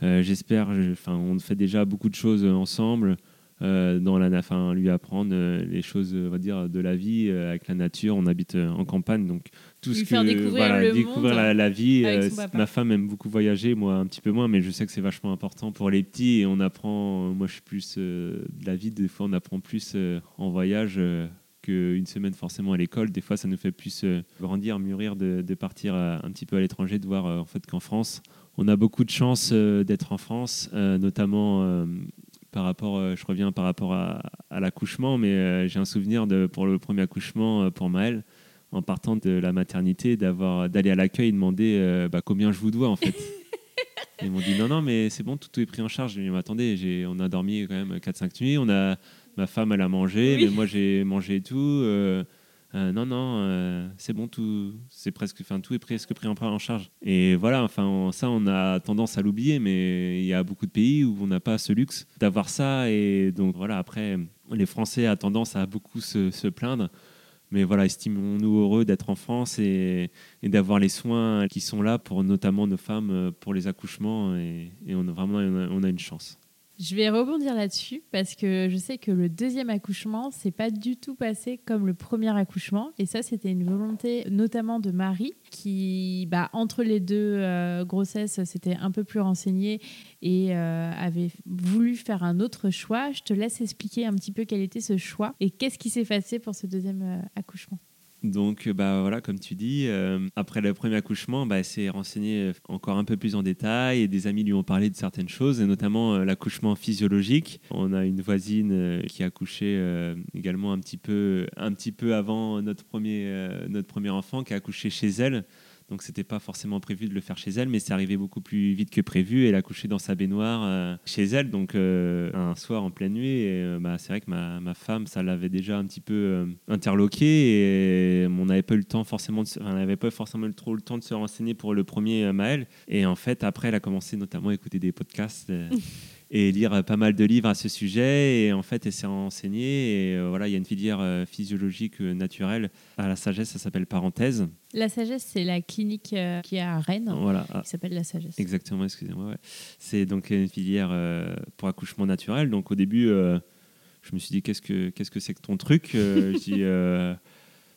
j'espère, enfin, on fait déjà beaucoup de choses ensemble. Euh, dans la, enfin, lui apprendre euh, les choses, on va dire, de la vie euh, avec la nature. On habite en campagne, donc tout ce que découvrir, le découvrir la, la, vie. ma femme aime beaucoup voyager, moi un petit peu moins, mais je sais que c'est vachement important pour les petits et on apprend. Moi, je suis plus de la vie. Des fois, on apprend plus en voyage qu'une semaine forcément à l'école. Des fois, ça nous fait plus grandir, mûrir de, de partir un petit peu à l'étranger, de voir en fait qu'en France, on a beaucoup de chance d'être en France, notamment par rapport, euh, je reviens par rapport à, l'accouchement, mais euh, j'ai un souvenir de, pour le premier accouchement euh, pour Maëlle, en partant de la maternité, d'avoir d'aller à l'accueil et demander bah, combien je vous dois en fait. Ils m'ont dit non, non, mais c'est bon, tout, est pris en charge. Dit attendez, on a dormi quand même 4-5 nuits, on a, ma femme elle a mangé, mais moi j'ai mangé et tout. Euh, non, non, euh, c'est bon, tout, c'est presque, enfin, tout est presque pris en, charge. Et voilà, enfin, ça, on a tendance à l'oublier, mais il y a beaucoup de pays où on n'a pas ce luxe d'avoir ça. Et donc, voilà, après, les Français ont tendance à beaucoup se, plaindre. Mais voilà, estimons-nous heureux d'être en France et, d'avoir les soins qui sont là pour notamment nos femmes pour les accouchements. Et, on a vraiment on a une chance. Je vais rebondir là-dessus parce que je sais que le deuxième accouchement, c'est pas du tout passé comme le premier accouchement. Et ça, c'était une volonté notamment de Marie qui, bah, entre les deux euh, grossesses, s'était un peu plus renseignée et euh, avait voulu faire un autre choix. Je te laisse expliquer un petit peu quel était ce choix et qu'est-ce qui s'est passé pour ce deuxième euh, accouchement. Donc, bah, voilà, comme tu dis, euh, après le premier accouchement, bah, s'est renseigné encore un peu plus en détail et des amis lui ont parlé de certaines choses, et notamment euh, l'accouchement physiologique. On a une voisine euh, qui a accouché également un petit, peu, un petit peu avant notre premier, notre premier enfant, qui a accouché chez elle. Donc c'était pas forcément prévu de le faire chez elle, mais c'est arrivé beaucoup plus vite que prévu. Elle a couché dans sa baignoire euh, chez elle, donc euh, un soir en pleine nuit. Euh, bah, c'est vrai que ma, ma femme, ça l'avait déjà un petit peu interloqué et on n'avait pas eu le temps forcément, de, on n'avait pas forcément trop le temps de se renseigner pour le premier Maël. Et en fait, après, elle a commencé notamment à écouter des podcasts. et lire pas mal de livres à ce sujet. Et en fait, elle s'est renseignée. Et voilà, il y a une filière physiologique naturelle à la sagesse, ça s'appelle Parenthèse. La sagesse, c'est la clinique qui est à Rennes, voilà. qui s'appelle la sagesse. Exactement, excusez-moi. C'est donc une filière pour accouchement naturel. Donc au début, je me suis dit, qu'est-ce que qu'est-ce que c'est que ton truc Je dis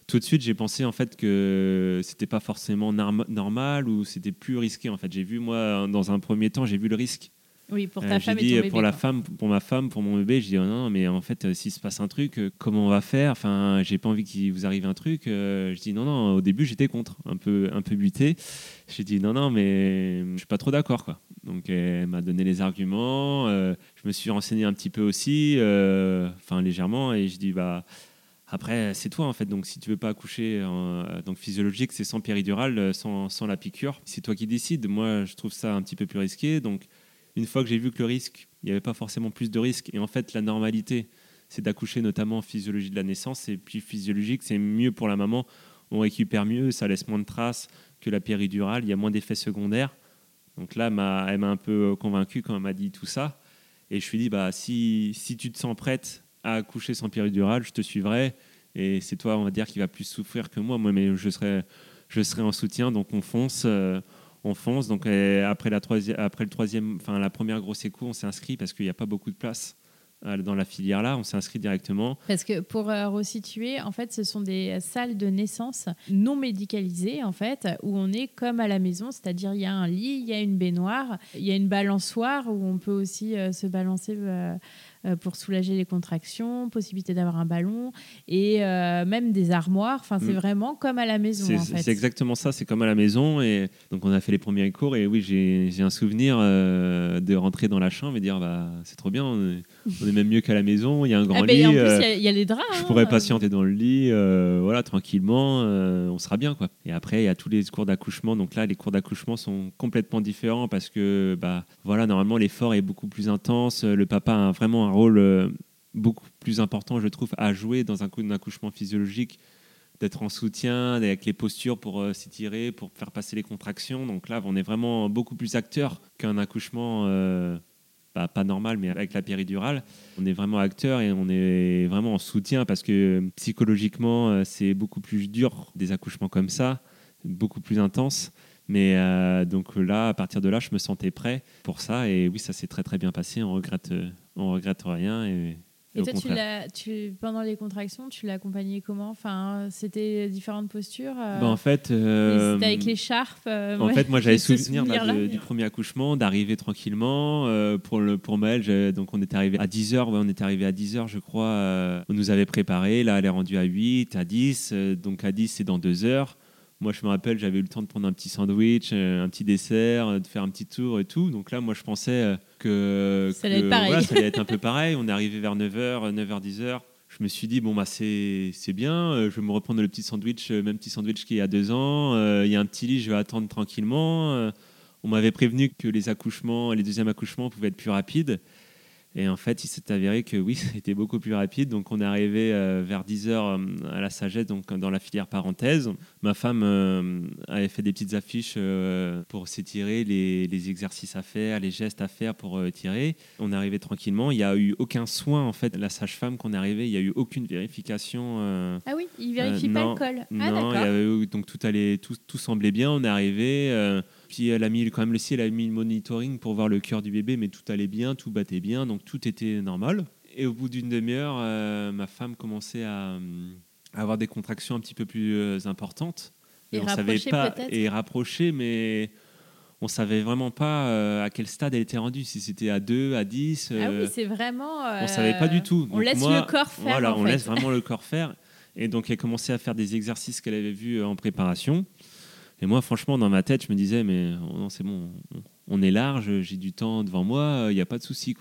tout de suite, j'ai pensé en fait que c'était pas forcément normal ou c'était plus risqué. En fait, j'ai vu moi dans un premier temps, j'ai vu le risque. Oui, pour ta femme dit, et ton Pour la femme, pour ma femme, pour mon bébé, je dis oh non, mais en fait, euh, s'il se passe un truc, euh, comment on va faire? Enfin, j'ai pas envie qu'il vous arrive un truc. Euh, je dis non, non. Au début, j'étais contre, un peu, un peu buté. J'ai dit non, non, mais je suis pas trop d'accord, quoi. Donc, elle m'a donné les arguments. je me suis renseigné un petit peu aussi, enfin légèrement, et je dis bah après, c'est toi en fait. Donc, si tu veux pas accoucher, euh, donc physiologique, c'est sans péridurale, euh, sans, sans la piqûre. C'est toi qui décides. Moi, je trouve ça un petit peu plus risqué. Donc, une fois que j'ai vu que le risque, il n'y avait pas forcément plus de risques. Et en fait, la normalité, c'est d'accoucher notamment en physiologie de la naissance. Et puis, physiologique, c'est mieux pour la maman. On récupère mieux, ça laisse moins de traces que la péridurale. Il y a moins d'effets secondaires. Donc là, elle m'a un peu convaincu quand elle m'a dit tout ça. Et je me suis dit, bah, si, si tu te sens prête à accoucher sans péridurale, je te suivrai. Et c'est toi, on va dire, qui va plus souffrir que moi. Moi, mais je serai, je serai en soutien. Donc on fonce, euh, on fonce. Donc après la troisième, après le troisième, enfin la première grosse écho, on s'est inscrit parce qu'il n'y a pas beaucoup de place euh, dans la filière là, on s'est inscrit directement. Parce que pour euh, resituer, en fait, ce sont des salles de naissance non médicalisées, en fait, où on est comme à la maison, c'est-à-dire il y a un lit, il y a une baignoire, il y a une balançoire où on peut aussi se balancer euh, pour soulager les contractions, possibilité d'avoir un ballon et euh, même des armoires. Enfin, c'est mm. vraiment comme à la maison. C'est exactement ça, c'est comme à la maison. Et donc, on a fait les premiers cours et oui, j'ai un souvenir euh, de rentrer dans la chambre et dire bah, c'est trop bien, on est, même mieux qu'à la maison, il y a un grand ah ben, lit. En plus, il y, a les draps. Je pourrais hein. patienter dans le lit, voilà, tranquillement, on sera bien. quoi. Et après, il y a tous les cours d'accouchement. Donc là, les cours d'accouchement sont complètement différents parce que bah, voilà, normalement, l'effort est beaucoup plus intense. Le papa a vraiment un rôle euh, beaucoup plus important, je trouve, à jouer dans un, accouchement physiologique, d'être en soutien, avec les postures pour euh, s'étirer, pour faire passer les contractions. Donc là, on est vraiment beaucoup plus acteur qu'un accouchement euh, pas normal, mais avec la péridurale. On est vraiment acteur et on est vraiment en soutien parce que psychologiquement, c'est beaucoup plus dur des accouchements comme ça, beaucoup plus intense. Mais euh, donc là, à partir de là, je me sentais prêt pour ça. Et oui, ça s'est très très bien passé. On regrette, euh, on regrette rien. Et, et, toi, tu pendant les contractions, tu l'accompagnais comment? Enfin, c'était différentes postures. Euh, bah, en fait, c'était avec l'écharpe. en fait, moi, j'avais souvenir, du premier accouchement, d'arriver tranquillement. pour le pour Maël, donc on était arrivé à 10 h on était arrivé à 10 h je crois. on nous avait préparé. Là, elle est rendue à 8, à 10. donc à 10, c'est dans 2 heures. Moi, je me rappelle, j'avais eu le temps de prendre un petit sandwich, euh, un petit dessert, euh, de faire un petit tour et tout. Donc là, moi, je pensais euh, que ça allait être pareil. ça allait être un peu pareil. On est arrivé vers 9h, 9h, 10h. Je me suis dit, bon, bah, c'est bien, je vais me reprendre le petit sandwich, même petit sandwich qui a deux ans. Il y a un petit lit, je vais attendre tranquillement. On m'avait prévenu que les accouchements, les deuxièmes accouchements pouvaient être plus rapides. Et en fait, il s'est avéré que oui, c'était beaucoup plus rapide. Donc, on est arrivé euh, vers 10 heures euh, à la sagesse, donc dans la filière parenthèse. Ma femme euh, avait fait des petites affiches pour s'étirer, les, les, exercices à faire, les gestes à faire pour tirer. On est arrivé tranquillement. Il n'y a eu aucun soin, en fait. La sage-femme qu'on est arrivé, il n'y a eu aucune vérification. ah oui, il vérifie pas le col. Ah, non, il y avait, donc tout, allait, tout, tout semblait bien. On est arrivé. Puis elle a mis quand même le ciel, elle a mis le monitoring pour voir le cœur du bébé, mais tout allait bien, tout battait bien, donc tout était normal. Et au bout d'une demi-heure, euh, ma femme commençait à, avoir des contractions un petit peu plus euh, importantes. Et, on savait pas et rapprocher, mais on savait vraiment pas euh, à quel stade elle était rendue, si c'était à 2, à 10. ah oui, c'est vraiment. on savait pas du tout. on laisse le corps faire. Voilà, on laisse vraiment le corps faire. Et donc elle commençait à faire des exercices qu'elle avait vus en préparation. Et moi, franchement, dans ma tête, je me disais, mais oh non, c'est bon, on est large, j'ai du temps devant moi, il n'y a pas de souci.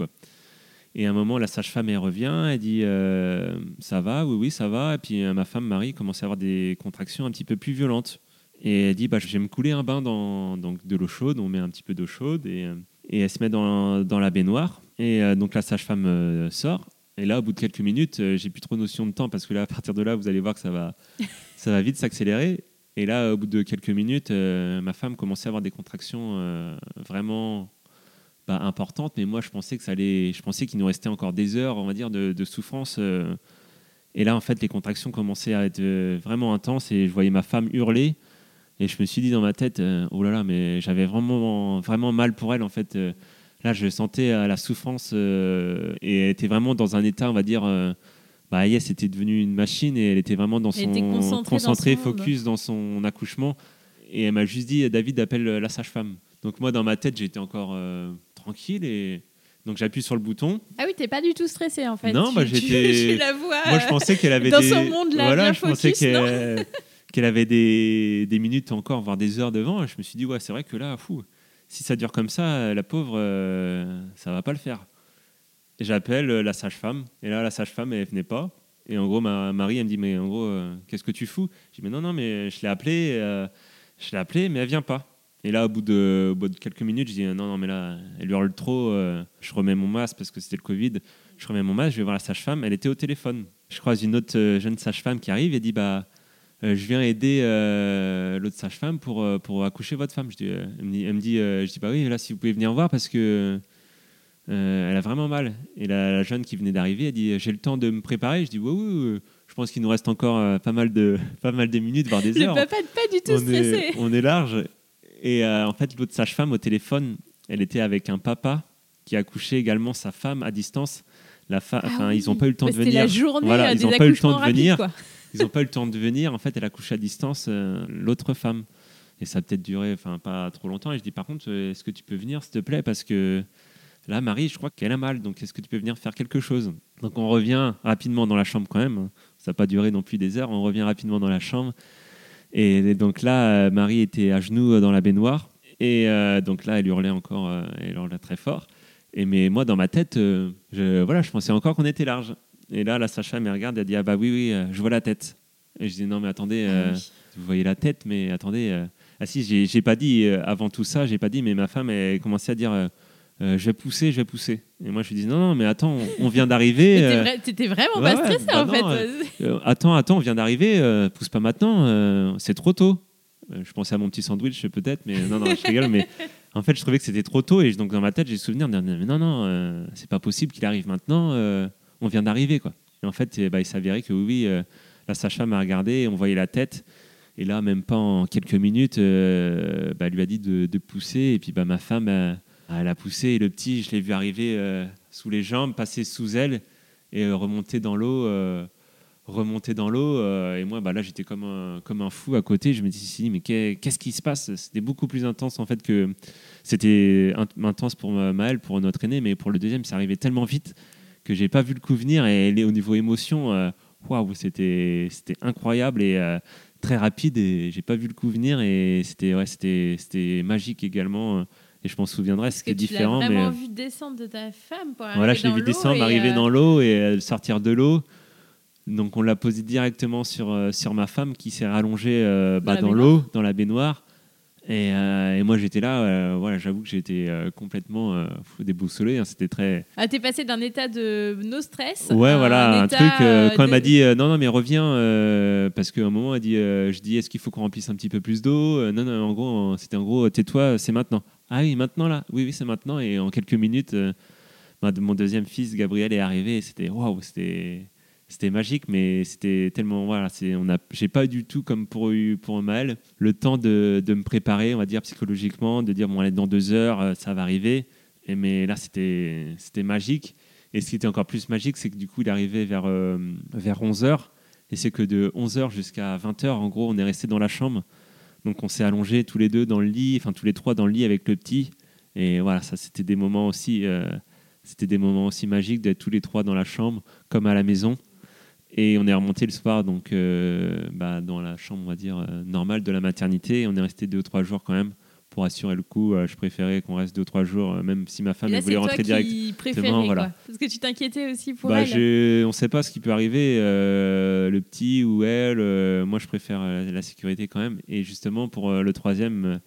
Et à un moment, la sage-femme, revient, elle dit euh, Ça va Oui, oui, ça va. Et puis euh, ma femme, Marie, commence à avoir des contractions un petit peu plus violentes. Et elle dit bah, Je vais me couler un bain dans donc, de l'eau chaude. On met un petit peu d'eau chaude. Et, euh, et, elle se met dans, dans la baignoire. Et donc la sage-femme sort. Et là, au bout de quelques minutes, j'ai plus trop notion de temps parce que là, à partir de là, vous allez voir que ça va, ça va vite s'accélérer. Et là, au bout de quelques minutes, euh, ma femme commençait à avoir des contractions euh, vraiment bah, importante, mais moi je pensais que ça allait, je pensais qu'il nous restait encore des heures, on va dire, de, souffrance. euh. et là, en fait, les contractions commençaient à être vraiment intenses et je voyais ma femme hurler. Et je me suis dit dans ma tête, oh là là, mais j'avais vraiment, vraiment mal pour elle. En fait, là, je sentais la souffrance et elle était vraiment dans un état, on va dire. Bah, yes, était devenue une machine et elle était vraiment dans Elle son était concentrée dans son focus dans son accouchement. Et elle m'a juste dit, David appelle la sage-femme. Donc moi, dans ma tête, j'étais encore euh, tranquille et donc j'appuie sur le bouton. Ah oui, t'es pas du tout stressé en fait. Non, Tu- bah, j'étais- tu la vois. Moi, je pensais qu'elle avait dans des... son monde, là, voilà, bien je pensais focus, qu'elle avait des, des minutes encore, voire des heures devant. Et je me suis dit, ouais, c'est vrai que là, fou, si ça dure comme ça, la pauvre, euh, ça va pas le faire. Et j'appelle euh, la sage-femme. Et là, la sage-femme, elle venait pas. Et en gros, ma Marie, elle me dit, mais en gros, euh, qu'est-ce que tu fous? Je dis, mais non, non, mais je l'ai appelée, euh, je l'ai appelée, mais elle vient pas. Et là, au bout de, quelques minutes, je dis, non, non, mais là, elle hurle trop. je remets mon masque parce que c'était le Covid. Je remets mon masque, je vais voir la sage-femme. Elle était au téléphone. Je croise une autre jeune sage-femme qui arrive et dit, bah, je viens aider l'autre sage-femme pour, pour accoucher votre femme. Je dis, elle me dit, elle me je dis, bah oui, là, si vous pouvez venir voir parce que euh, elle a vraiment mal. Et la, la jeune qui venait d'arriver, elle dit, j'ai le temps de me préparer. Je dis, oui, oui, je pense qu'il nous reste encore euh, pas mal de pas mal de minutes, voire des Le heures. papa pas du tout on, stressé. est, on est large. Et euh, en fait, l'autre sage-femme au téléphone, elle était avec un papa qui accouchait également sa femme à distance. La fa- Ah enfin, oui. ils n'ont pas eu le temps Bah, de C'était venir. la journée Voilà, euh, ils des ont pas eu le temps de venir. quoi. Ils n'ont pas eu le temps de venir. En fait, elle a couché à distance euh, l'autre femme. Et ça a peut-être duré enfin, pas trop longtemps. Et je dis, par contre, est-ce que tu peux venir, s'il te plaît? Parce que là, Marie, je crois qu'elle a mal. Donc, est-ce que tu peux venir faire quelque chose? Donc, on revient rapidement dans la chambre quand même. Ça n'a pas duré non plus des heures. On revient rapidement dans la chambre. Et donc là, euh, Marie était à genoux euh, dans la baignoire. Et euh, donc là, elle hurlait encore. euh, elle hurlait très fort. Et mais moi, dans ma tête, euh, je, voilà, je pensais encore qu'on était large. Et là, la Sacha me regarde, elle dit Ah bah oui, oui, je vois la tête. Et je dis Non, mais attendez, Ah oui. vous voyez la tête, mais attendez. ah si, j'ai pas dit, avant tout ça, j'ai pas dit, mais ma femme, elle commençait à dire euh, Je vais pousser, je vais pousser. Et moi, je lui dis Non, non, mais attends, on, on vient d'arriver. Euh, vrai- T'étais vraiment ouais, pas stressé bah en non, fait. euh, euh, attends, attends, on vient d'arriver, euh, pousse pas maintenant, c'est trop tôt. Je pensais à mon petit sandwich peut-être, mais non, non, je rigole, mais en fait, je trouvais que c'était trop tôt et donc dans ma tête, j'ai le souvenir de dire, mais non, non, c'est pas possible qu'il arrive maintenant, on vient d'arriver, quoi. Et en fait, eh ben, il s'avérait que oui, oui, la sage-femme m'a regardé, on voyait la tête, et là, même pas en quelques minutes, bah, elle lui a dit de, de pousser, et puis bah, ma femme, elle a poussé, et le petit, je l'ai vu arriver euh, sous les jambes, passer sous elle, et euh, remonter dans l'eau. euh, remonter dans l'eau et moi bah là j'étais comme un, comme un fou à côté je me dis si mais qu'est- qu'est-ce qui se passe? C'était beaucoup plus intense en fait que c'était int- intense pour ma- Maëlle pour notre aîné mais pour le deuxième ça arrivait tellement vite que j'ai pas vu le coup venir et au niveau émotion waouh c'était c'était incroyable et très rapide et j'ai pas vu le coup venir et c'était ouais c'était magique également et je m'en souviendrai c'était tu l'as différent mais vraiment euh, vu descendre de ta femme pour voilà, je l'ai vu descendre, arriver dans l'eau et euh, sortir de l'eau. Donc on l'a posé directement sur, euh, sur ma femme qui s'est rallongée euh, bah, dans l'eau, dans la baignoire. Et, euh, et moi j'étais là, euh, voilà, j'avoue que j'étais euh, complètement euh, déboussolé. hein, C'était très. Ah, t'es passé d'un état de no stress. Ouais, voilà, un, truc. euh, euh, quand elle m'a dit euh, non, non, mais reviens, euh, parce qu'à un moment, elle dit, euh, je dis, est-ce qu'il faut qu'on remplisse un petit peu plus d'eau? Euh, Non, non, en gros, euh, c'était en gros, tais-toi, c'est maintenant. Ah oui, maintenant là Oui, oui, c'est maintenant. Et en quelques minutes, euh, mon deuxième fils, Gabriel, est arrivé. C'était waouh, c'était. C'était magique, mais c'était tellement voilà, on j'ai pas du tout comme pour pour Maël le temps de, de me préparer, on va dire psychologiquement, de dire bon allez dans deux heures euh, ça va arriver. Et mais là c'était c'était magique. Et ce qui était encore plus magique, c'est que du coup, il arrivait vers, euh, vers 11h. Et c'est que de 11h jusqu'à 20h, en gros, on est resté dans la chambre. Donc on s'est allongés tous les deux dans le lit, enfin tous les trois dans le lit avec le petit. Et voilà, ça c'était des moments aussi, euh, magiques d'être tous les trois dans la chambre, comme à la maison. Et on est remonté le soir donc euh, bah, dans la chambre, on va dire euh, normale de la maternité. On est resté deux ou trois jours quand même pour assurer le coup. Euh, je préférais qu'on reste deux ou trois jours, euh, même si ma femme là, elle voulait rentrer direct. qui préférais, voilà. Parce que tu t'inquiétais aussi pour Bah, elle. on ne sait pas ce qui peut arriver, euh, le petit ou elle. euh, moi, je préfère la sécurité quand même. Et justement, pour euh, le troisième,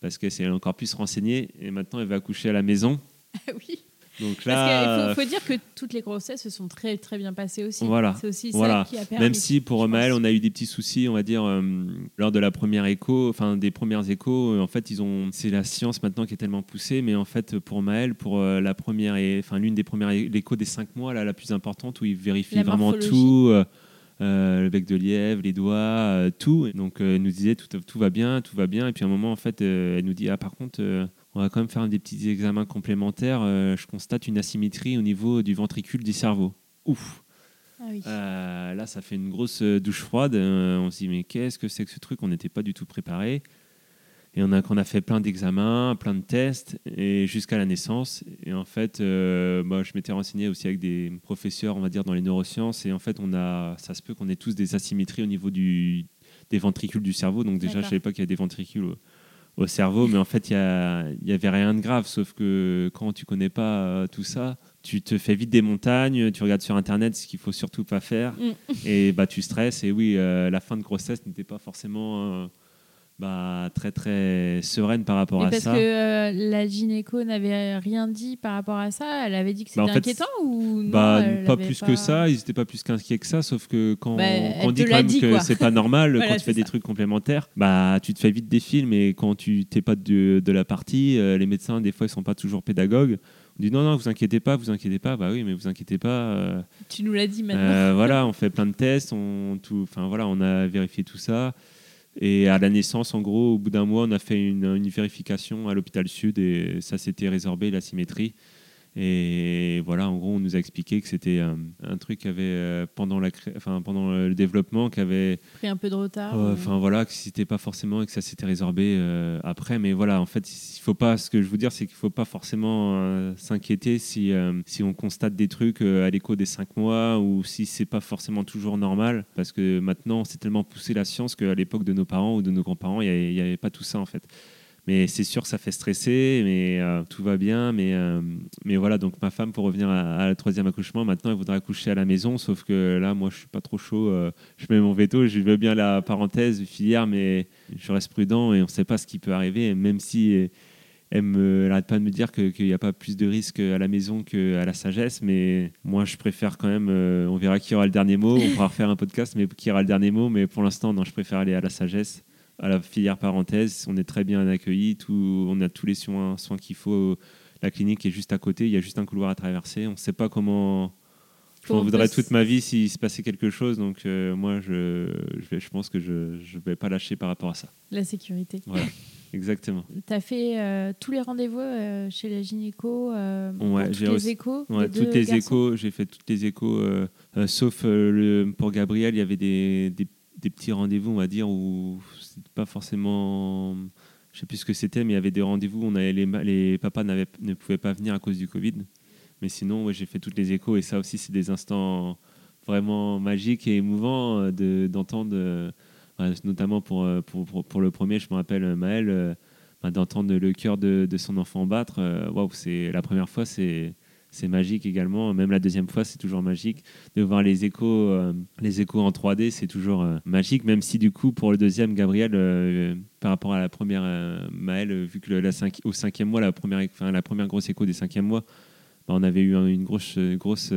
parce qu'elle s'est encore plus renseignée, et maintenant, elle va accoucher à la maison. Ah oui. Donc là, il faut, dire que toutes les grossesses se sont très très bien passées aussi. Voilà. C'est aussi voilà. ça qui a permis. Même si pour Maël, on a eu des petits soucis, on va dire euh, lors de la première écho, enfin des premières échos. en fait, ils ont, c'est la science maintenant qui est tellement poussée, mais en fait pour Maël, pour la première et enfin l'une des premières échos des cinq mois, là, la plus importante où ils vérifient vraiment tout. Euh, le bec de lièvre, les doigts, euh, tout. Donc euh, elle nous disait tout, tout, va bien, tout va bien. Et puis à un moment, en fait, elle nous dit ah par contre, on va quand même faire des petits examens complémentaires. je constate une asymétrie au niveau du ventricule du cerveau. Ouf. Ah là, ça fait une grosse douche froide. on se dit mais qu'est-ce que c'est que ce truc? On n'était pas du tout préparé. Et on a, on a fait plein d'examens, plein de tests, et jusqu'à la naissance. Et en fait, euh, moi, je m'étais renseigné aussi avec des professeurs, on va dire, dans les neurosciences. Et en fait, on a, ça se peut qu'on ait tous des asymétries au niveau du, des ventricules du cerveau. Donc déjà, je ne savais pas qu'il y a des ventricules au, cerveau, mais en fait, il n'y avait rien de grave. Sauf que quand tu connais pas euh, tout ça, tu te fais vite des montagnes, tu regardes sur Internet ce qu'il faut surtout pas faire, mm. et bah, tu stresses. Et oui, euh, la fin de grossesse n'était pas forcément bah, très très sereine par rapport à ça. Parce que euh, la gynéco n'avait rien dit par rapport à ça, elle avait dit que c'était bah, inquiétant ou bah, Pas plus que ça, ils n'étaient pas plus qu'inquiets que ça, sauf que quand, bah, on dit quand même que c'est pas normal, quand tu fais des trucs complémentaires, bah, tu te fais vite des films et quand tu t'es pas de, de, la partie, euh, les médecins des fois ils sont pas toujours pédagogues. On dit non, non, vous inquiétez pas, vous inquiétez pas. Bah oui, mais vous inquiétez pas. Euh, tu nous l'as dit maintenant. voilà, on fait plein de tests, on, tout, voilà, on a vérifié tout ça. Et à la naissance, en gros, au bout d'un mois, on a fait une, une vérification à l'hôpital Sud et ça s'était résorbé, la symétrie. Et voilà, en gros, on nous a expliqué que c'était un, un, truc qui avait, euh, pendant, la enfin, pendant le développement, qui avait pris un peu de retard. Enfin voilà, que c'était pas forcément et que ça s'était résorbé euh, après. Mais voilà, en fait, il faut pas. Ce que je veux dire, c'est qu'il faut pas forcément euh, s'inquiéter si, si on constate des trucs à l'écho des cinq mois ou si c'est pas forcément toujours normal. Parce que maintenant, c'est tellement poussé la science qu'à l'époque de nos parents ou de nos grands-parents, il n'y avait pas tout ça en fait. Mais c'est sûr, ça fait stresser, mais euh, tout va bien. Mais, euh, mais voilà, donc ma femme, pour revenir à, la troisième accouchement, maintenant, elle voudrait accoucher à la maison, sauf que là, moi, je suis pas trop chaud. Euh, je mets mon veto, je veux bien la parenthèse filière, mais je reste prudent et on ne sait pas ce qui peut arriver. même si elle n'arrête pas de me dire qu'il n'y a pas plus de risques à la maison qu'à la sagesse, mais moi, je préfère quand même. on verra qui aura le dernier mot. On pourra refaire un podcast, mais qui aura le dernier mot. Mais pour l'instant, non, je préfère aller à la sagesse à la filière parenthèse. On est très bien accueillis, tout, on a tous les soins, soins qu'il faut. La clinique est juste à côté, il y a juste un couloir à traverser. On ne sait pas comment. Je voudrais toute ma vie s'il se passait quelque chose. Donc, euh, moi, je, je, je, pense que je ne vais pas lâcher par rapport à ça. La sécurité. Voilà, exactement. tu as fait euh, tous les rendez-vous euh, chez la gynéco ouais, j'ai les échos ouais, toutes les échos, j'ai fait toutes les échos, sauf le, pour Gabriel, il y avait des, des, des petits rendez-vous, on va dire, où pas forcément. Je sais plus ce que c'était, mais il y avait des rendez-vous. On avait les, les papas ne pouvaient pas venir à cause du Covid. Mais sinon, j'ai fait toutes les échos et ça aussi, c'est des instants vraiment magiques et émouvants euh, d'entendre, euh, notamment pour, euh, pour, pour, le premier, je me rappelle Maël, bah, d'entendre le cœur de, de, son enfant battre. Waouh, c'est la première fois, c'est c'est magique également. Même la deuxième fois, c'est toujours magique. De voir les échos, euh, les échos en 3D, c'est toujours euh, magique. Même si du coup, pour le deuxième, Gabriel, euh, par rapport à la première Maëlle, vu que la au cinquième mois, la première, enfin, la première grosse écho des cinquième mois, bah, on avait eu une grosse, grosse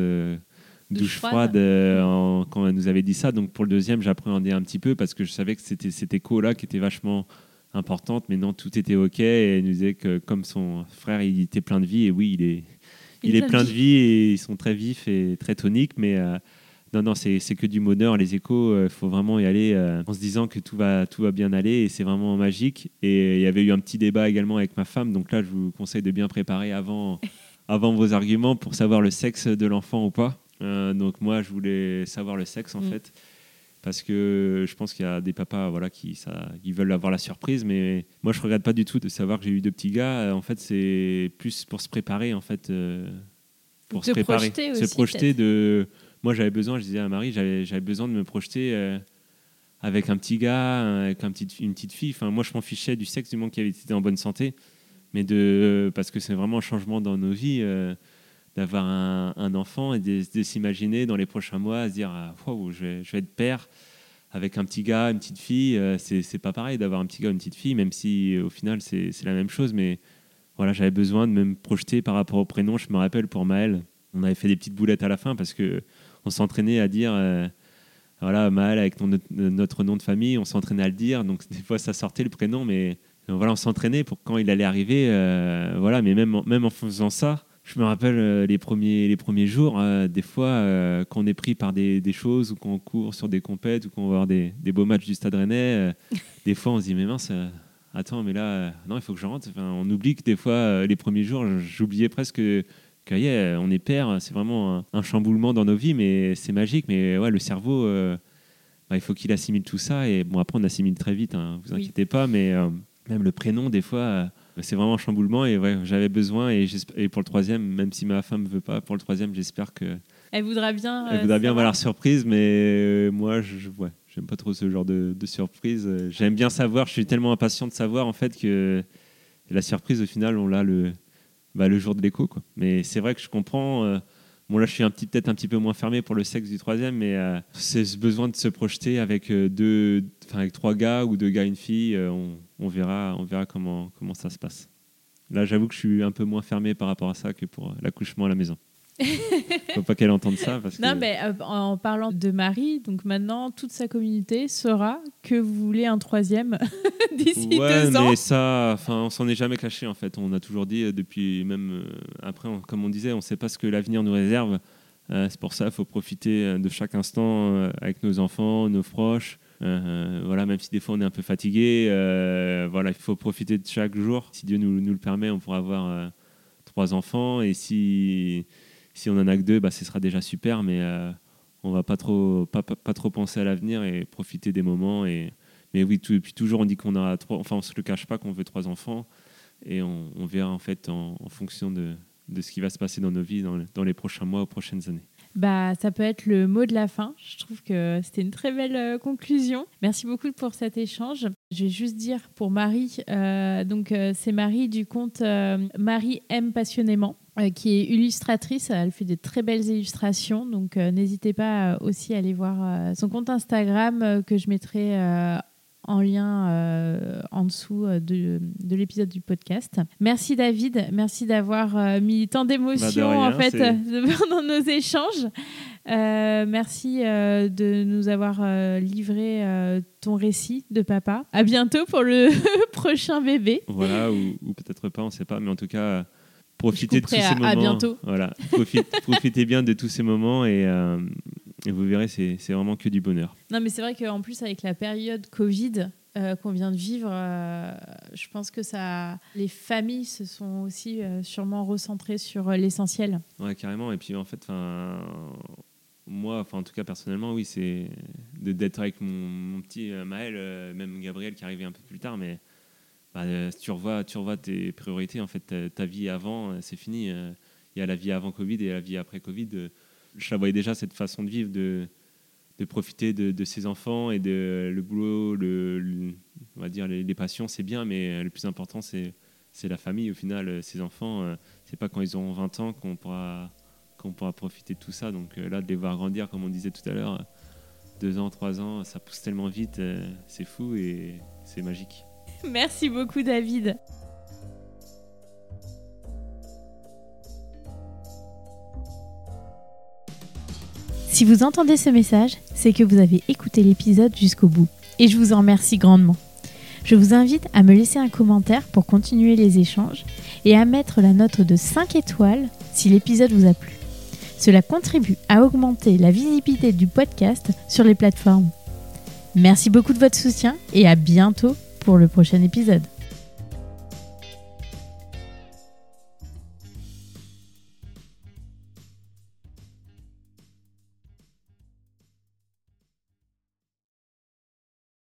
douche froide, quand elle nous avait dit ça. Donc pour le deuxième, j'appréhendais un petit peu parce que je savais que c'était cette écho-là qui était vachement importante. Mais non, tout était OK. Et elle nous disait que comme son frère, il était plein de vie. Et oui, il est il, est plein de vie et ils sont très vifs et très toniques, mais euh, non, non, c'est que du bonheur. Les échos, il euh, faut vraiment y aller euh, en se disant que tout va, tout va bien aller et c'est vraiment magique. Et il y avait eu un petit débat également avec ma femme, donc là, je vous conseille de bien préparer avant, avant vos arguments pour savoir le sexe de l'enfant ou pas. donc moi, je voulais savoir le sexe en mm. fait parce que je pense qu'il y a des papas voilà, qui, ça, qui veulent avoir la surprise, mais moi je ne regrette pas du tout de savoir que j'ai eu deux petits gars. En fait, c'est plus pour se préparer, en fait, euh, pour se préparer, se projeter. De, moi j'avais besoin, je disais à Marie, j'avais besoin de me projeter euh, avec un petit gars, avec un petit, une petite fille. Enfin, moi je m'en fichais du sexe du moment qu'il était en bonne santé, mais de, parce que c'est vraiment un changement dans nos vies. Euh, d'avoir un, enfant et de, s'imaginer dans les prochains mois à se dire ah, je, vais, je, vais, être père avec un petit gars, une petite fille. Euh, c'est pas pareil d'avoir un petit gars, une petite fille, même si au final c'est la même chose. Mais voilà, j'avais besoin de me projeter par rapport au prénom. Je me rappelle pour Maël, on avait fait des petites boulettes à la fin parce que on s'entraînait à dire voilà, Maël avec notre nom de famille, on s'entraînait à le dire. Donc des fois ça sortait le prénom, mais voilà, on s'entraînait pour quand il allait arriver. voilà, mais même, même en faisant ça, je me rappelle euh, les, premiers, les premiers jours, euh, des fois, euh, quand on est pris par des, des choses ou qu'on court sur des compètes ou qu'on va voir des, des, beaux matchs du Stade Rennais, des fois on se dit mais mince, attends, mais là, non, il faut que je rentre. Enfin, on oublie que des fois, les premiers jours, j'oubliais presque que, que on est père, c'est vraiment un, chamboulement dans nos vies, mais c'est magique. Mais ouais, le cerveau, bah, il faut qu'il assimile tout ça. Et bon, après, on assimile très vite, hein, vous inquiétez pas, mais même le prénom, des fois c'est vraiment un chamboulement et ouais, j'avais besoin et, et, pour le troisième, même si ma femme ne veut pas, pour le troisième, j'espère que. Elle voudra bien. Elle voudra bien avoir la surprise, mais euh, moi, je, ouais, j'aime pas trop ce genre de, surprise. J'aime bien savoir, je suis tellement impatient de savoir en fait que la surprise, au final, on l'a le, bah, le jour de l'écho. Quoi. Mais c'est vrai que je comprends. Euh, Bon, là, je suis un petit, peut-être un petit peu moins fermé pour le sexe du troisième, mais euh, c'est ce besoin de se projeter avec, euh, deux, avec trois gars ou deux gars et une fille. Euh, on, verra, on verra comment, comment ça se passe. Là, j'avoue que je suis un peu moins fermé par rapport à ça que pour l'accouchement à la maison. Faut pas qu'elle entende ça. Parce non, mais euh, en parlant de Marie, donc maintenant, toute sa communauté saura que vous voulez un troisième d'ici ouais, deux ans. mais ça, enfin, on s'en est jamais caché en fait. On a toujours dit euh, depuis, même euh, après, comme on disait, on ne sait pas ce que l'avenir nous réserve. c'est pour ça, il faut profiter de chaque instant avec nos enfants, nos proches. Voilà, même si des fois on est un peu fatigué, voilà, il faut profiter de chaque jour. Si Dieu nous, le permet, on pourra avoir trois enfants. Et si si on en a que deux, bah, ce sera déjà super, mais euh, on va pas trop, pas, pas, trop penser à l'avenir et profiter des moments. Et, mais oui, depuis toujours, on dit qu'on a trois, enfin, on se le cache pas qu'on veut trois enfants, et on, verra en fait en, fonction de, de, ce qui va se passer dans nos vies dans, dans les prochains mois ou prochaines années. Bah, ça peut être le mot de la fin. Je trouve que c'était une très belle euh, conclusion. Merci beaucoup pour cet échange. Je vais juste dire pour Marie, euh, donc c'est Marie du compte Marie aime passionnément. Euh, qui est illustratrice. Elle fait de très belles illustrations. Donc, euh, n'hésitez pas euh, aussi à aller voir son compte Instagram que je mettrai en lien en dessous de, de l'épisode du podcast. Merci David, merci d'avoir mis tant d'émotions bah, en fait dans nos échanges. merci de nous avoir livré ton récit de papa. À bientôt pour le prochain bébé. Voilà, ou, ou peut-être pas, on ne sait pas, mais en tout cas profitez de tous ces moments. À bientôt. Voilà, profitez, bien de tous ces moments et, euh, et vous verrez, c'est vraiment que du bonheur. Non, mais c'est vrai qu'en plus, avec la période Covid euh, qu'on vient de vivre, euh, je pense que ça, les familles se sont aussi sûrement recentrées sur l'essentiel. Ouais, carrément. Et puis en fait, moi, enfin en tout cas personnellement, oui, c'est d'être avec mon, mon petit Maël, même Gabriel qui arrivait un peu plus tard, mais bah, euh, tu, revois, tu revois tes priorités, en fait, ta, vie avant, euh, c'est fini. Euh, il y a la vie avant Covid et la vie après Covid. Je voyais déjà cette façon de vivre, de, profiter de, ses enfants et de le boulot, on va dire les, passions, c'est bien, mais le plus important, c'est la famille. Au final, ses enfants, c'est pas quand ils auront 20 ans qu'on pourra, qu'on pourra profiter de tout ça. Donc là, de les voir grandir, comme on disait tout à l'heure, deux ans, trois ans, ça pousse tellement vite, c'est fou et c'est magique. Merci beaucoup David. Si vous entendez ce message, c'est que vous avez écouté l'épisode jusqu'au bout. Et je vous en remercie grandement. Je vous invite à me laisser un commentaire pour continuer les échanges et à mettre la note de 5 étoiles si l'épisode vous a plu. Cela contribue à augmenter la visibilité du podcast sur les plateformes. Merci beaucoup de votre soutien et à bientôt pour le prochain épisode.